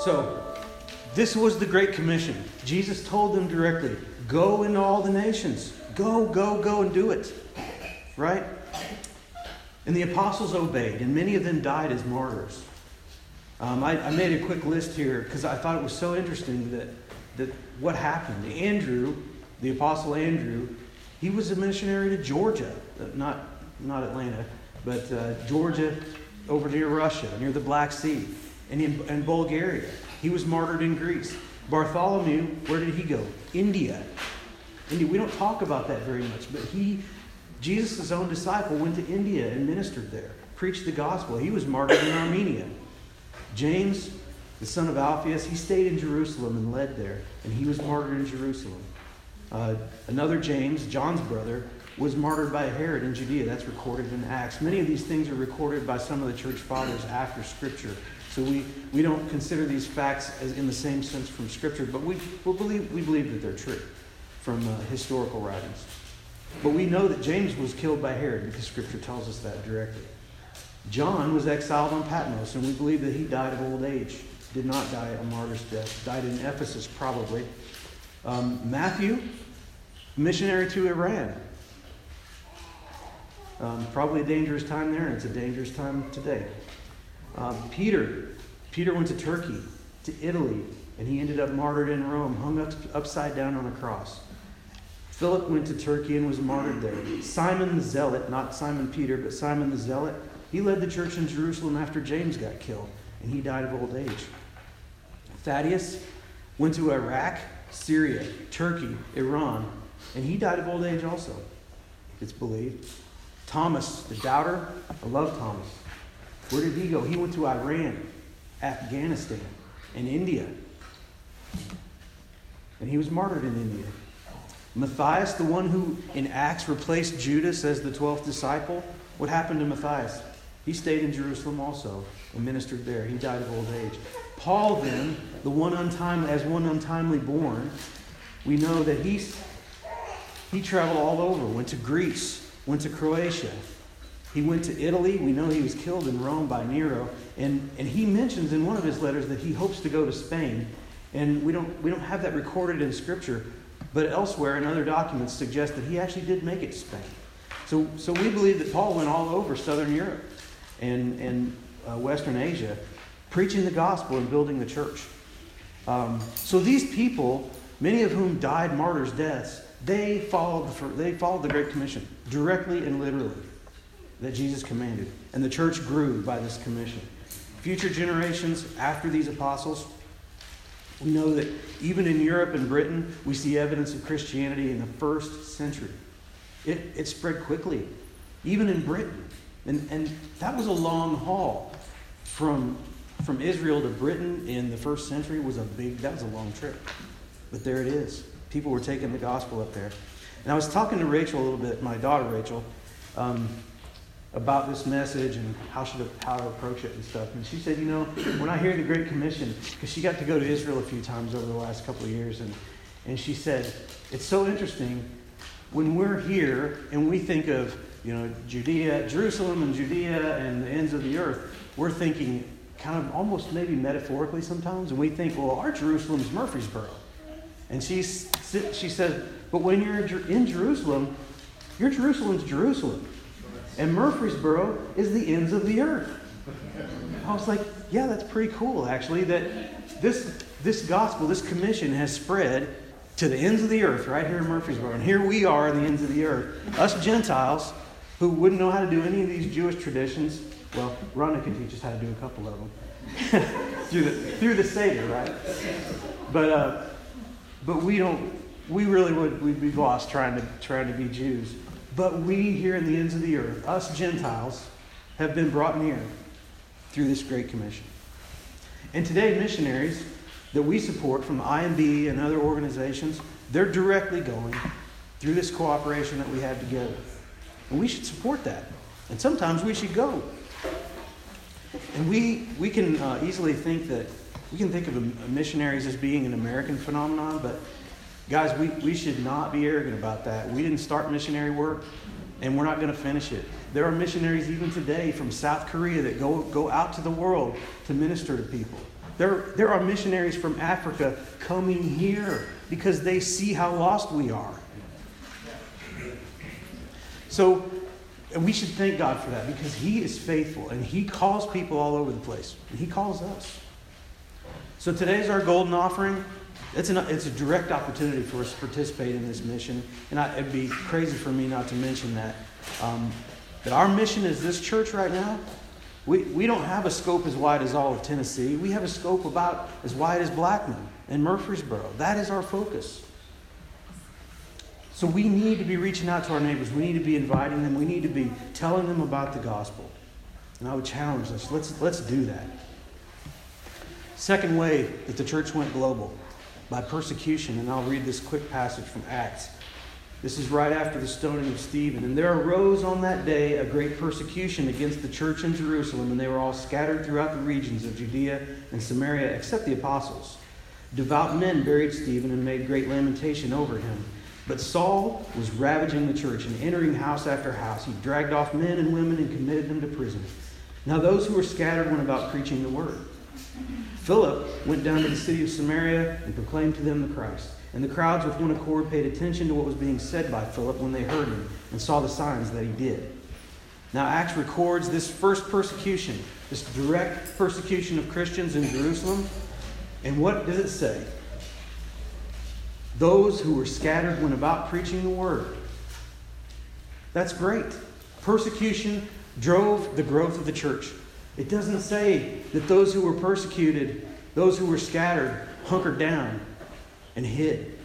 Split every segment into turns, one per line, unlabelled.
So, this was the Great Commission. Jesus told them directly go into all the nations. Go, go, go and do it. Right? And the apostles obeyed, and many of them died as martyrs. Um, I, I, made a quick list here because I thought it was so interesting that, that what happened. Andrew, the apostle Andrew, he was a missionary to Georgia, uh, not, not Atlanta, but uh, Georgia over near Russia, near the Black Sea, and in and Bulgaria. He was martyred in Greece. Bartholomew, where did he go? India. India. We don't talk about that very much, but he, Jesus' own disciple, went to India and ministered there, preached the gospel. He was martyred in Armenia. James, the son of Alphaeus, he stayed in Jerusalem and led there, and he was martyred in Jerusalem. Uh, another James, John's brother, was martyred by Herod in Judea. That's recorded in Acts. Many of these things are recorded by some of the church fathers after Scripture. So we, we don't consider these facts as in the same sense from Scripture, but we, we, believe, we believe that they're true from uh, historical writings. But we know that James was killed by Herod because Scripture tells us that directly. John was exiled on Patmos, and we believe that he died of old age. Did not die a martyr's death. Died in Ephesus, probably. Um, Matthew, missionary to Iran. Um, probably a dangerous time there, and it's a dangerous time today. Um, Peter, Peter went to Turkey, to Italy, and he ended up martyred in Rome, hung up, upside down on a cross. Philip went to Turkey and was martyred there. Simon the Zealot, not Simon Peter, but Simon the Zealot, he led the church in Jerusalem after James got killed, and he died of old age. Thaddeus went to Iraq, Syria, Turkey, Iran, and he died of old age also, it's believed. Thomas, the doubter, I love Thomas. Where did he go? He went to Iran, Afghanistan, and India. And he was martyred in India. Matthias, the one who in Acts replaced Judas as the 12th disciple, what happened to Matthias? He stayed in Jerusalem also and ministered there. He died of old age. Paul, then, the one untimely, as one untimely born, we know that he, he traveled all over, went to Greece, went to Croatia. He went to Italy. We know he was killed in Rome by Nero. And, and he mentions in one of his letters that he hopes to go to Spain. And we don't, we don't have that recorded in Scripture, but elsewhere in other documents suggest that he actually did make it to Spain. So, so we believe that Paul went all over southern Europe and, and uh, Western Asia preaching the gospel and building the church. Um, so these people, many of whom died martyrs' deaths, they followed, the, they followed the Great Commission directly and literally that Jesus commanded. And the church grew by this commission. Future generations after these apostles, we know that even in Europe and Britain, we see evidence of Christianity in the first century. It, it spread quickly, even in Britain. And, and that was a long haul from, from Israel to Britain in the first century was a big, that was a long trip. But there it is. People were taking the gospel up there. And I was talking to Rachel a little bit, my daughter Rachel, um, about this message and how should how to approach it and stuff. And she said, you know, when I hear the Great Commission, because she got to go to Israel a few times over the last couple of years, and and she said, it's so interesting when we're here and we think of you know Judea, Jerusalem, and Judea and the ends of the earth, we're thinking kind of almost maybe metaphorically sometimes, and we think, well, our Jerusalem's Murfreesboro, and she she says, but when you're in Jerusalem, your Jerusalem's Jerusalem. And Murfreesboro is the ends of the earth. I was like, yeah, that's pretty cool, actually, that this, this gospel, this commission has spread to the ends of the earth right here in Murfreesboro. And here we are, in the ends of the earth. Us Gentiles who wouldn't know how to do any of these Jewish traditions. Well, Rhonda can teach us how to do a couple of them through the through the Seder, right? But uh, but we don't. We really would we'd be lost trying to trying to be Jews. But we here in the ends of the earth, us Gentiles, have been brought near through this great commission. And today, missionaries that we support from IMB and other organizations, they're directly going through this cooperation that we have together. And we should support that. And sometimes we should go. And we, we can uh, easily think that we can think of missionaries as being an American phenomenon, but Guys, we, we should not be arrogant about that. We didn't start missionary work, and we're not going to finish it. There are missionaries even today from South Korea that go, go out to the world to minister to people. There, there are missionaries from Africa coming here because they see how lost we are. So we should thank God for that because He is faithful and He calls people all over the place. And He calls us. So today's our golden offering. It's, an, it's a direct opportunity for us to participate in this mission. And I, it'd be crazy for me not to mention that. Um, that our mission is this church right now. We, we don't have a scope as wide as all of Tennessee. We have a scope about as wide as Blackman and Murfreesboro. That is our focus. So we need to be reaching out to our neighbors. We need to be inviting them. We need to be telling them about the gospel. And I would challenge us let's, let's do that. Second way that the church went global by persecution, and I'll read this quick passage from Acts. This is right after the stoning of Stephen. And there arose on that day a great persecution against the church in Jerusalem, and they were all scattered throughout the regions of Judea and Samaria, except the apostles. Devout men buried Stephen and made great lamentation over him. But Saul was ravaging the church and entering house after house. He dragged off men and women and committed them to prison. Now those who were scattered went about preaching the word. Philip went down to the city of Samaria and proclaimed to them the Christ. And the crowds with one accord paid attention to what was being said by Philip when they heard him and saw the signs that he did. Now, Acts records this first persecution, this direct persecution of Christians in Jerusalem. And what does it say? Those who were scattered went about preaching the word. That's great. Persecution drove the growth of the church. It doesn't say that those who were persecuted, those who were scattered, hunkered down and hid.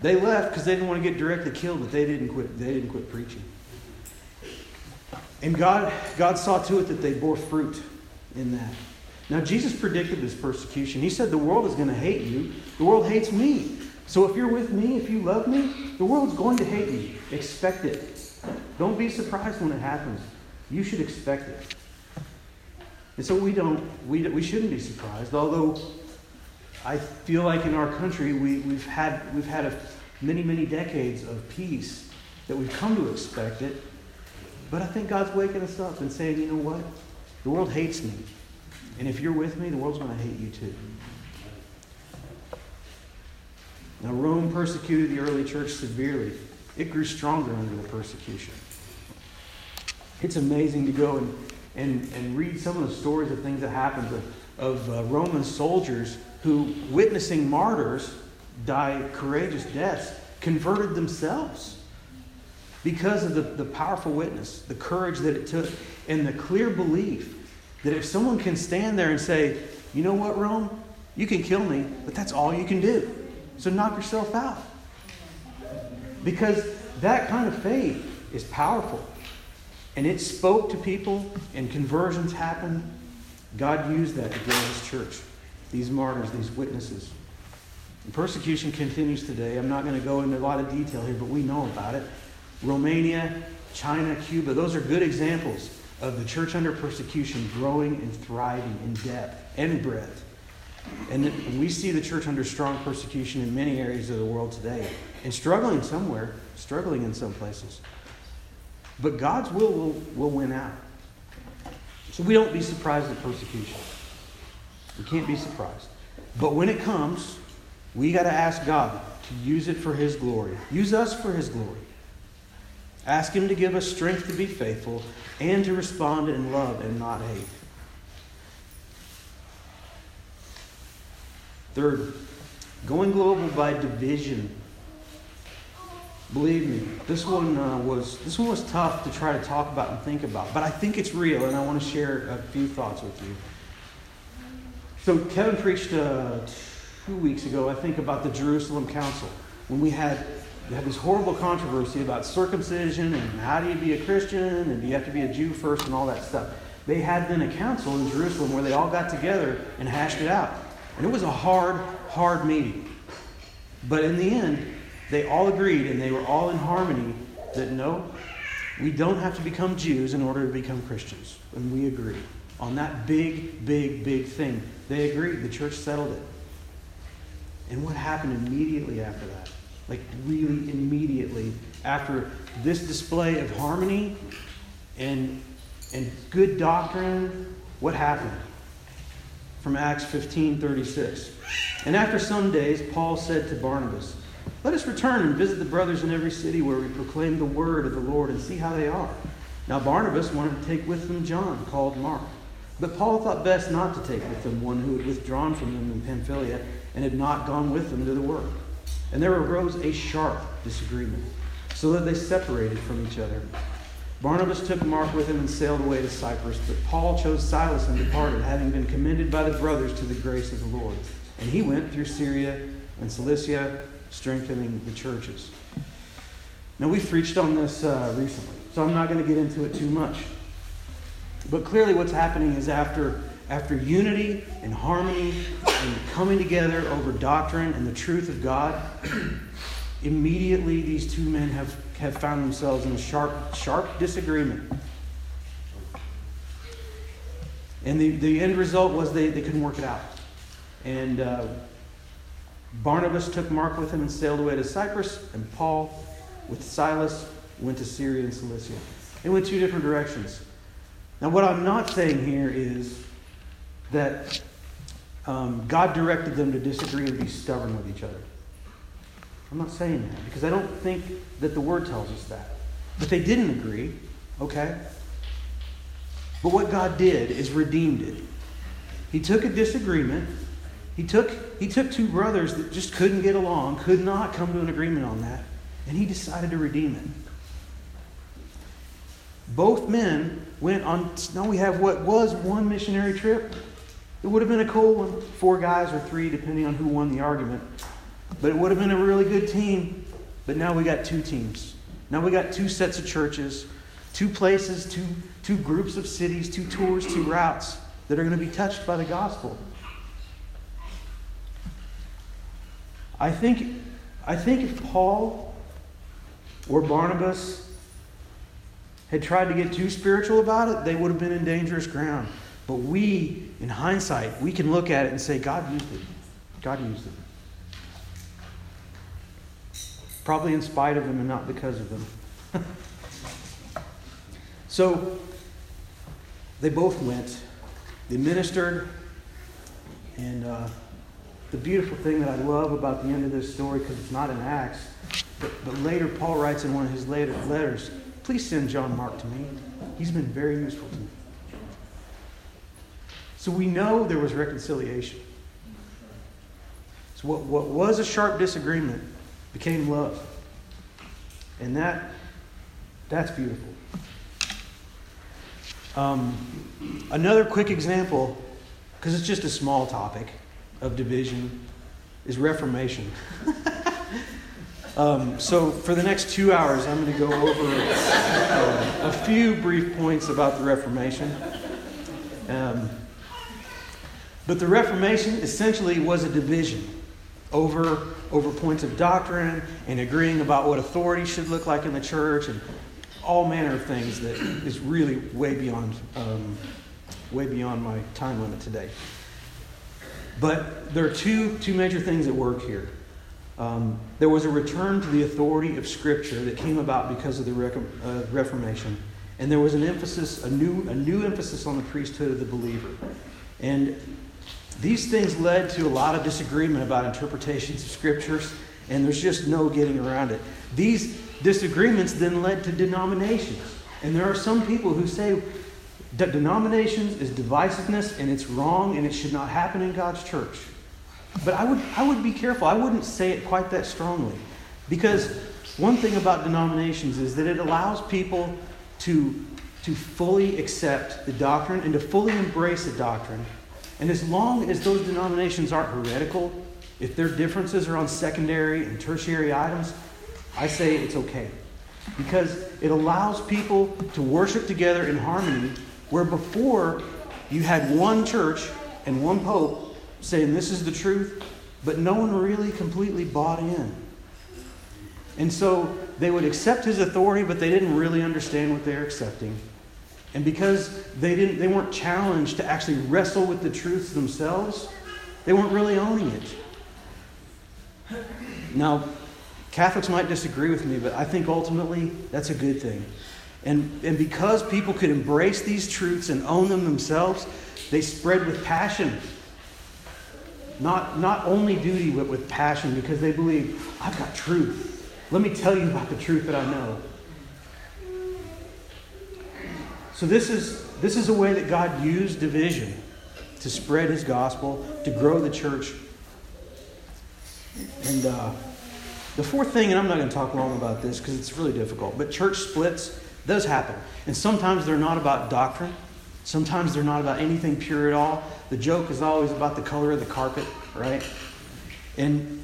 They left because they didn't want to get directly killed, but they didn't quit. They didn't quit preaching. And God, God saw to it that they bore fruit in that. Now, Jesus predicted this persecution. He said, The world is going to hate you. The world hates me. So if you're with me, if you love me, the world's going to hate you. Expect it. Don't be surprised when it happens. You should expect it. And so we don't, we, we shouldn't be surprised, although I feel like in our country we, we've had, we've had a, many, many decades of peace that we've come to expect it. But I think God's waking us up and saying, you know what? The world hates me. And if you're with me, the world's going to hate you too. Now, Rome persecuted the early church severely. It grew stronger under the persecution. It's amazing to go and, and, and read some of the stories of things that happened of, of uh, Roman soldiers who, witnessing martyrs die courageous deaths, converted themselves because of the, the powerful witness, the courage that it took, and the clear belief that if someone can stand there and say, you know what, Rome, you can kill me, but that's all you can do. So knock yourself out. Because that kind of faith is powerful. And it spoke to people, and conversions happened. God used that to grow his church, these martyrs, these witnesses. And persecution continues today. I'm not going to go into a lot of detail here, but we know about it. Romania, China, Cuba, those are good examples of the church under persecution growing and thriving in depth and breadth. And we see the church under strong persecution in many areas of the world today and struggling somewhere, struggling in some places. But God's will will, will win out. So we don't be surprised at persecution. We can't be surprised. But when it comes, we got to ask God to use it for His glory. Use us for His glory. Ask Him to give us strength to be faithful and to respond in love and not hate. Third, going global by division. Believe me, this one uh, was this one was tough to try to talk about and think about, but I think it's real, and I want to share a few thoughts with you. So Kevin preached uh, two weeks ago, I think, about the Jerusalem Council when we had you had this horrible controversy about circumcision and how do you be a Christian and do you have to be a Jew first and all that stuff. They had then a council in Jerusalem where they all got together and hashed it out. And it was a hard, hard meeting. But in the end, they all agreed and they were all in harmony that no, we don't have to become Jews in order to become Christians. And we agree on that big, big, big thing. They agreed. The church settled it. And what happened immediately after that? like really immediately after this display of harmony and, and good doctrine, what happened? from Acts 15 36. And after some days, Paul said to Barnabas, Let us return and visit the brothers in every city where we proclaim the word of the Lord and see how they are. Now Barnabas wanted to take with them John, called Mark. But Paul thought best not to take with them one who had withdrawn from them in Pamphylia and had not gone with them to the work. And there arose a sharp disagreement, so that they separated from each other. Barnabas took Mark with him and sailed away to Cyprus, but Paul chose Silas and departed, having been commended by the brothers to the grace of the Lord. And he went through Syria and Cilicia, strengthening the churches. Now, we've preached on this uh, recently, so I'm not going to get into it too much. But clearly, what's happening is after, after unity and harmony and coming together over doctrine and the truth of God, immediately these two men have, have found themselves in a sharp, sharp disagreement. And the, the end result was they, they couldn't work it out. And uh, Barnabas took Mark with him and sailed away to Cyprus, and Paul, with Silas, went to Syria and Cilicia. They went two different directions. Now, what I'm not saying here is that um, God directed them to disagree and be stubborn with each other. I'm not saying that because I don't think that the word tells us that. But they didn't agree, okay? But what God did is redeemed it. He took a disagreement. He took, he took two brothers that just couldn't get along, could not come to an agreement on that, and he decided to redeem it. Both men went on, now we have what was one missionary trip. It would have been a cool one, four guys or three, depending on who won the argument. But it would have been a really good team. But now we got two teams. Now we got two sets of churches, two places, two, two groups of cities, two tours, two routes that are going to be touched by the gospel. I think, I think if Paul or Barnabas had tried to get too spiritual about it, they would have been in dangerous ground. But we, in hindsight, we can look at it and say, God used it. God used it. Probably in spite of them and not because of them. so they both went. They ministered. And uh, the beautiful thing that I love about the end of this story, because it's not in Acts, but, but later Paul writes in one of his later letters, please send John Mark to me. He's been very useful to me. So we know there was reconciliation. So what, what was a sharp disagreement became love. And that, that's beautiful. Um, another quick example, because it's just a small topic of division, is Reformation. um, so for the next two hours, I'm going to go over uh, a few brief points about the Reformation. Um, but the Reformation essentially was a division over, over points of doctrine and agreeing about what authority should look like in the church and all manner of things that is really way beyond, um, way beyond my time limit today. But there are two, two major things at work here. Um, there was a return to the authority of Scripture that came about because of the uh, Reformation. And there was an emphasis, a new, a new emphasis on the priesthood of the believer. And these things led to a lot of disagreement about interpretations of scriptures, and there's just no getting around it. These disagreements then led to denominations. And there are some people who say that denominations is divisiveness and it's wrong and it should not happen in God's church. But I would, I would be careful. I wouldn't say it quite that strongly. Because one thing about denominations is that it allows people to, to fully accept the doctrine and to fully embrace the doctrine and as long as those denominations aren't heretical, if their differences are on secondary and tertiary items, I say it's okay. Because it allows people to worship together in harmony, where before you had one church and one pope saying this is the truth, but no one really completely bought in. And so they would accept his authority, but they didn't really understand what they're accepting. And because they, didn't, they weren't challenged to actually wrestle with the truths themselves, they weren't really owning it. Now, Catholics might disagree with me, but I think ultimately that's a good thing. And, and because people could embrace these truths and own them themselves, they spread with passion not, not only duty, but with passion because they believe, I've got truth. Let me tell you about the truth that I know. So, this is, this is a way that God used division to spread his gospel, to grow the church. And uh, the fourth thing, and I'm not going to talk long about this because it's really difficult, but church splits does happen. And sometimes they're not about doctrine, sometimes they're not about anything pure at all. The joke is always about the color of the carpet, right? And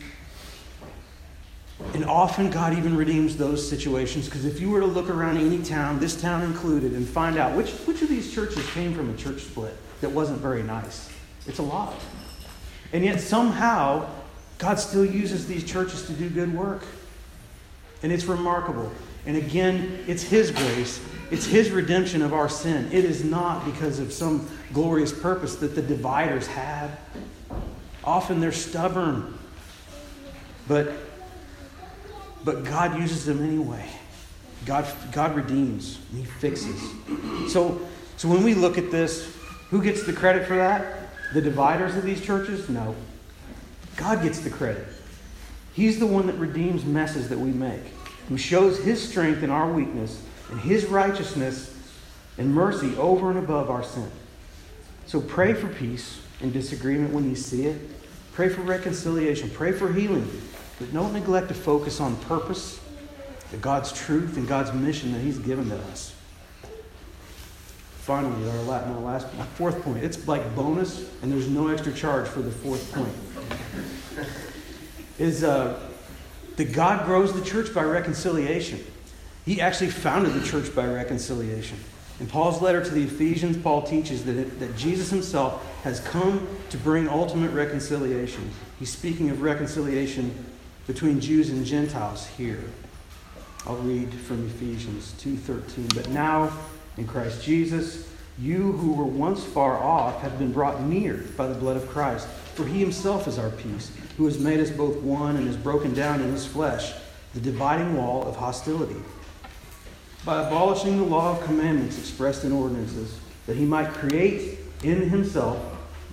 and often God even redeems those situations because if you were to look around any town, this town included, and find out which, which of these churches came from a church split that wasn't very nice, it's a lot. And yet somehow God still uses these churches to do good work. And it's remarkable. And again, it's His grace, it's His redemption of our sin. It is not because of some glorious purpose that the dividers had. Often they're stubborn. But but God uses them anyway. God, God redeems He fixes. So, so when we look at this, who gets the credit for that? The dividers of these churches? No. God gets the credit. He's the one that redeems messes that we make, who shows His strength in our weakness and His righteousness and mercy over and above our sin. So pray for peace and disagreement when you see it. Pray for reconciliation. Pray for healing. But don't neglect to focus on purpose, God's truth, and God's mission that He's given to us. Finally, our last, my last, my fourth point. It's like bonus, and there's no extra charge for the fourth point. Is uh, that God grows the church by reconciliation. He actually founded the church by reconciliation. In Paul's letter to the Ephesians, Paul teaches that, it, that Jesus himself has come to bring ultimate reconciliation. He's speaking of reconciliation between Jews and Gentiles here. I'll read from Ephesians 2:13. But now in Christ Jesus, you who were once far off have been brought near by the blood of Christ, for he himself is our peace, who has made us both one and has broken down in his flesh the dividing wall of hostility by abolishing the law of commandments expressed in ordinances, that he might create in himself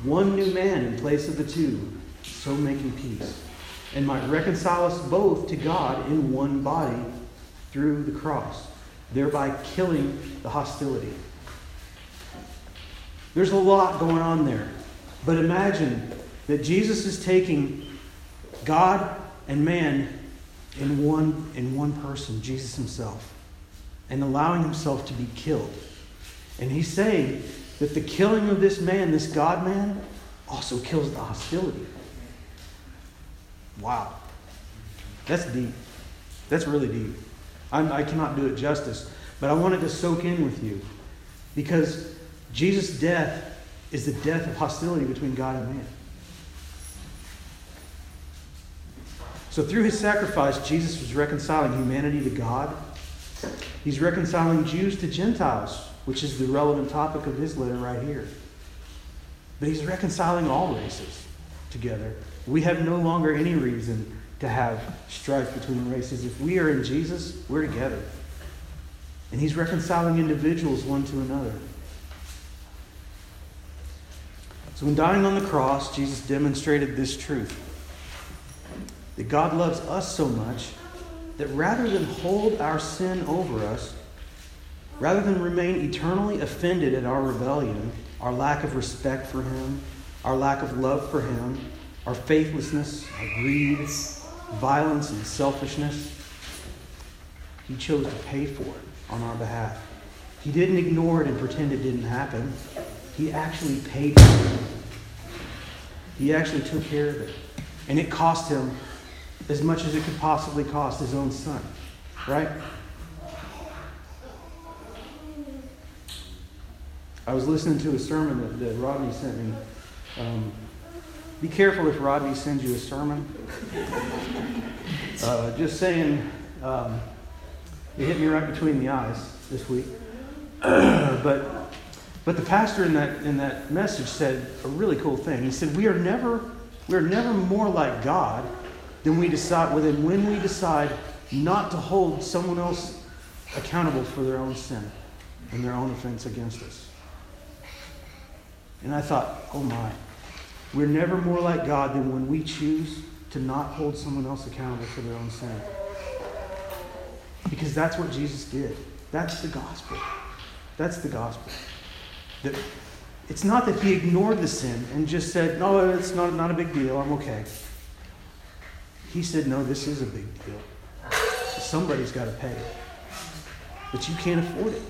one new man in place of the two, so making peace and might reconcile us both to God in one body through the cross, thereby killing the hostility. There's a lot going on there. But imagine that Jesus is taking God and man in one, in one person, Jesus himself, and allowing himself to be killed. And he's saying that the killing of this man, this God man, also kills the hostility. Wow. That's deep. That's really deep. I'm, I cannot do it justice, but I wanted to soak in with you because Jesus' death is the death of hostility between God and man. So, through his sacrifice, Jesus was reconciling humanity to God. He's reconciling Jews to Gentiles, which is the relevant topic of his letter right here. But he's reconciling all races together we have no longer any reason to have strife between races. If we are in Jesus, we're together. And He's reconciling individuals one to another. So, in dying on the cross, Jesus demonstrated this truth that God loves us so much that rather than hold our sin over us, rather than remain eternally offended at our rebellion, our lack of respect for Him, our lack of love for Him, our faithlessness, our greed, violence, and selfishness. He chose to pay for it on our behalf. He didn't ignore it and pretend it didn't happen. He actually paid for it. He actually took care of it. And it cost him as much as it could possibly cost his own son. Right? I was listening to a sermon that, that Rodney sent me um, be careful if Rodney sends you a sermon. Uh, just saying, um, it hit me right between the eyes this week. but, but the pastor in that, in that message said a really cool thing. He said, We are never, we are never more like God than we decide than when we decide not to hold someone else accountable for their own sin and their own offense against us. And I thought, oh my. We're never more like God than when we choose to not hold someone else accountable for their own sin. Because that's what Jesus did. That's the gospel. That's the gospel. That it's not that he ignored the sin and just said, no, it's not, not a big deal, I'm okay. He said, no, this is a big deal. Somebody's got to pay. But you can't afford it.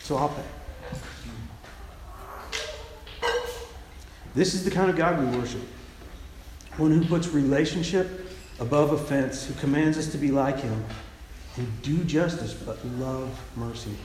So I'll pay. This is the kind of God we worship. One who puts relationship above offense, who commands us to be like him and do justice but love mercy.